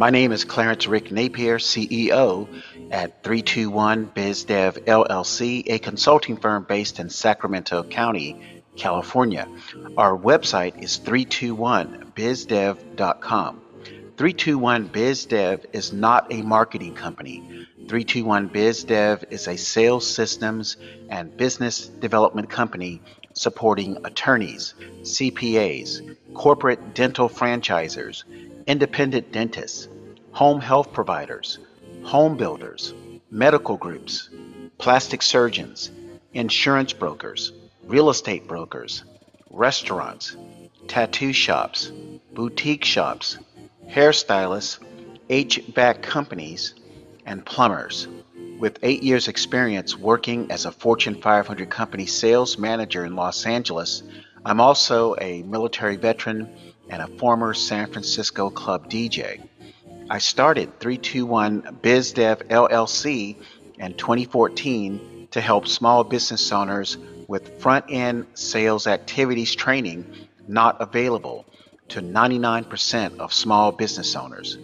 My name is Clarence Rick Napier, CEO at 321 BizDev LLC, a consulting firm based in Sacramento County, California. Our website is 321bizdev.com. 321BizDev is not a marketing company. 321BizDev is a sales systems and business development company supporting attorneys, CPAs, corporate dental franchisers, independent dentists, home health providers, home builders, medical groups, plastic surgeons, insurance brokers, real estate brokers, restaurants, tattoo shops, boutique shops, hairstylists, HVAC companies, and plumbers. With eight years' experience working as a Fortune 500 company sales manager in Los Angeles, I'm also a military veteran and a former San Francisco club DJ. I started 321 BizDev LLC in 2014 to help small business owners with front end sales activities training not available to 99% of small business owners.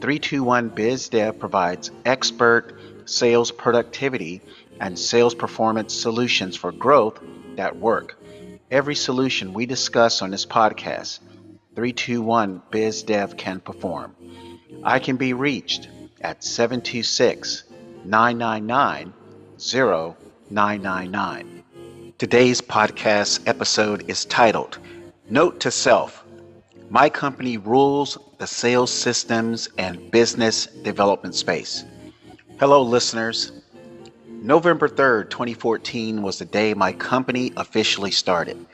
321 BizDev provides expert sales productivity and sales performance solutions for growth that work. Every solution we discuss on this podcast, 321 BizDev can perform. I can be reached at 726 999 0999. Today's podcast episode is titled Note to Self my company rules the sales systems and business development space. Hello, listeners. November 3rd, 2014 was the day my company officially started.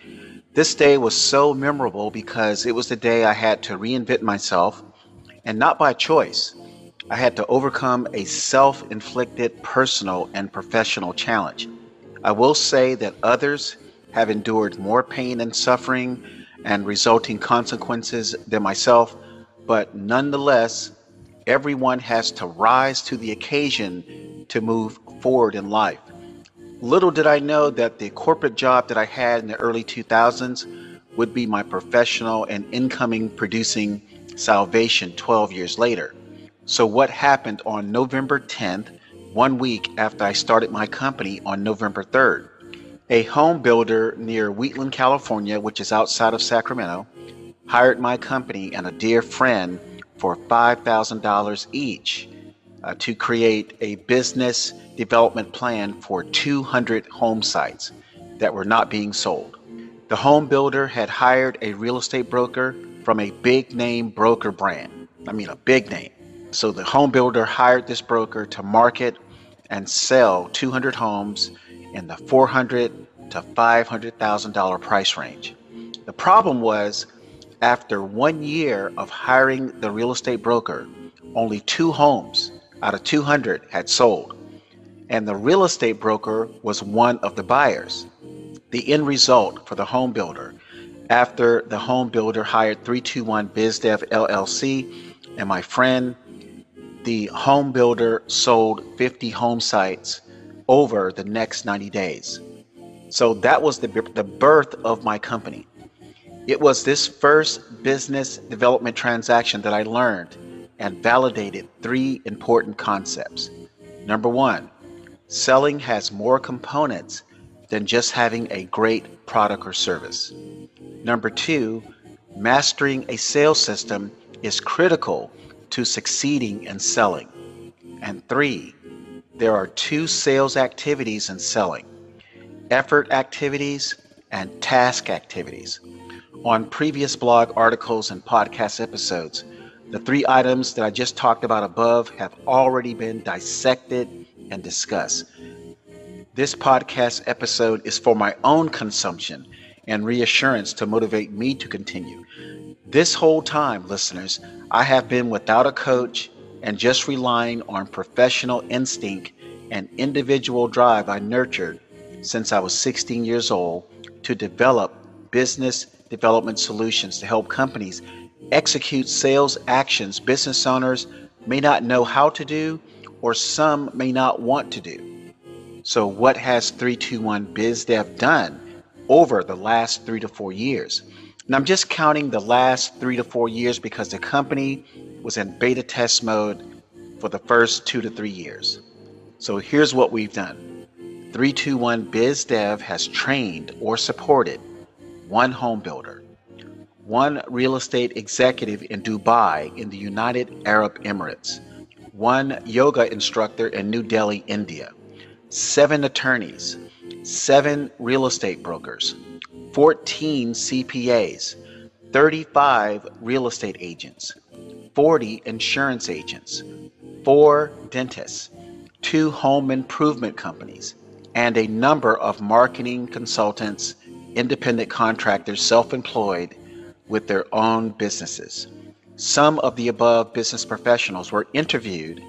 This day was so memorable because it was the day I had to reinvent myself, and not by choice. I had to overcome a self inflicted personal and professional challenge. I will say that others have endured more pain and suffering and resulting consequences than myself, but nonetheless, everyone has to rise to the occasion to move forward in life. Little did I know that the corporate job that I had in the early 2000s would be my professional and incoming producing salvation 12 years later. So, what happened on November 10th, one week after I started my company on November 3rd? A home builder near Wheatland, California, which is outside of Sacramento, hired my company and a dear friend for $5,000 each uh, to create a business development plan for 200 home sites that were not being sold. The home builder had hired a real estate broker from a big name broker brand. I mean, a big name. So the home builder hired this broker to market and sell 200 homes in the 400 to 500,000 dollar price range. The problem was after 1 year of hiring the real estate broker, only 2 homes out of 200 had sold, and the real estate broker was one of the buyers. The end result for the home builder after the home builder hired 321 BizDev LLC and my friend, the home builder sold 50 home sites over the next 90 days. So that was the, the birth of my company. It was this first business development transaction that I learned and validated three important concepts. Number one, selling has more components than just having a great product or service. Number two, mastering a sales system is critical to succeeding in selling. And three, there are two sales activities in selling effort activities and task activities. On previous blog articles and podcast episodes, the three items that I just talked about above have already been dissected and discussed. This podcast episode is for my own consumption and reassurance to motivate me to continue. This whole time, listeners, I have been without a coach and just relying on professional instinct and individual drive I nurtured since I was 16 years old to develop business development solutions to help companies execute sales actions business owners may not know how to do or some may not want to do. So, what has 321 BizDev done over the last three to four years? And I'm just counting the last three to four years because the company was in beta test mode for the first two to three years. So here's what we've done 321 BizDev has trained or supported one home builder, one real estate executive in Dubai in the United Arab Emirates, one yoga instructor in New Delhi, India, seven attorneys, seven real estate brokers, 14 CPAs, 35 real estate agents, 40 insurance agents, four dentists, two home improvement companies, and a number of marketing consultants, independent contractors, self employed with their own businesses. Some of the above business professionals were interviewed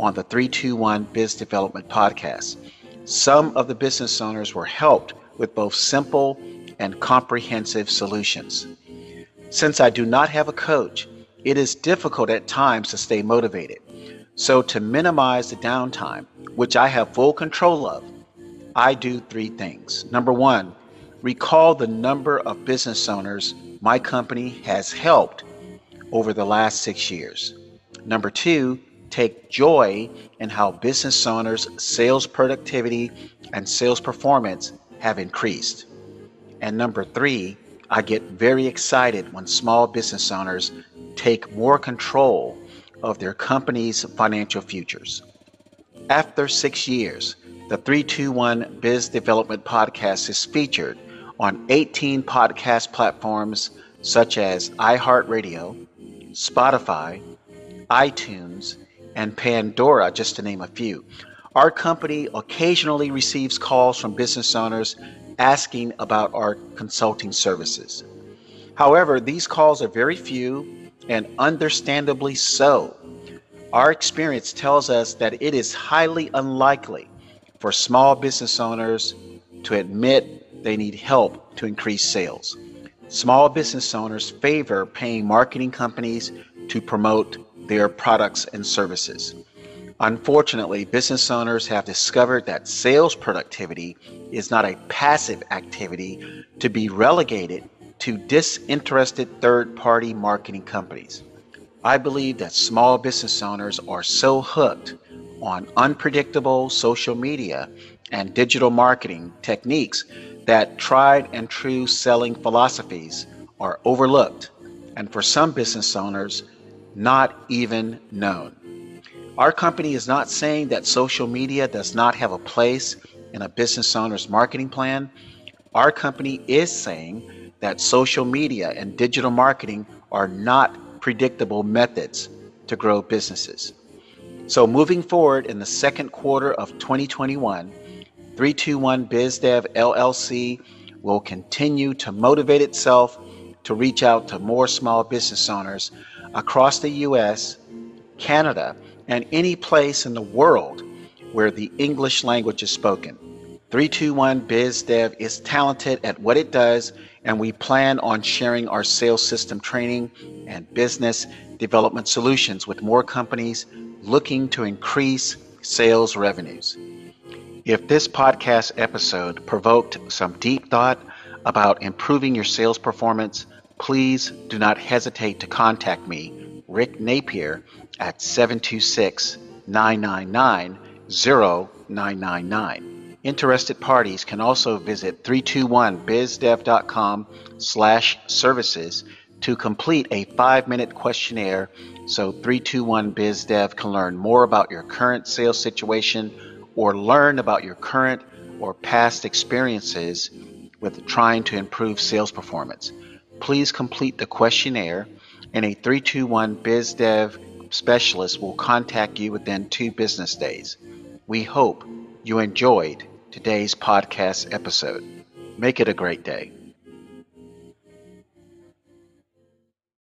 on the 321 Biz Development podcast. Some of the business owners were helped with both simple and comprehensive solutions. Since I do not have a coach, it is difficult at times to stay motivated. So, to minimize the downtime, which I have full control of, I do three things. Number one, recall the number of business owners my company has helped over the last six years. Number two, take joy in how business owners' sales productivity and sales performance have increased. And number three, I get very excited when small business owners take more control of their company's financial futures. After six years, the 321 Biz Development Podcast is featured on 18 podcast platforms such as iHeartRadio, Spotify, iTunes, and Pandora, just to name a few. Our company occasionally receives calls from business owners asking about our consulting services. However, these calls are very few and understandably so. Our experience tells us that it is highly unlikely for small business owners to admit they need help to increase sales. Small business owners favor paying marketing companies to promote their products and services. Unfortunately, business owners have discovered that sales productivity is not a passive activity to be relegated to disinterested third party marketing companies. I believe that small business owners are so hooked on unpredictable social media and digital marketing techniques that tried and true selling philosophies are overlooked and for some business owners, not even known. Our company is not saying that social media does not have a place in a business owner's marketing plan. Our company is saying that social media and digital marketing are not predictable methods to grow businesses. So, moving forward in the second quarter of 2021, 321 BizDev LLC will continue to motivate itself to reach out to more small business owners across the US, Canada, and any place in the world where the English language is spoken. 321 BizDev is talented at what it does, and we plan on sharing our sales system training and business development solutions with more companies looking to increase sales revenues. If this podcast episode provoked some deep thought about improving your sales performance, please do not hesitate to contact me, Rick Napier, at 726 999 0999. Interested parties can also visit 321bizdev.com slash services to complete a five-minute questionnaire so 321bizdev can learn more about your current sales situation or learn about your current or past experiences with trying to improve sales performance. Please complete the questionnaire and a 321 BizDev specialist will contact you within two business days. We hope you enjoyed today's podcast episode. Make it a great day.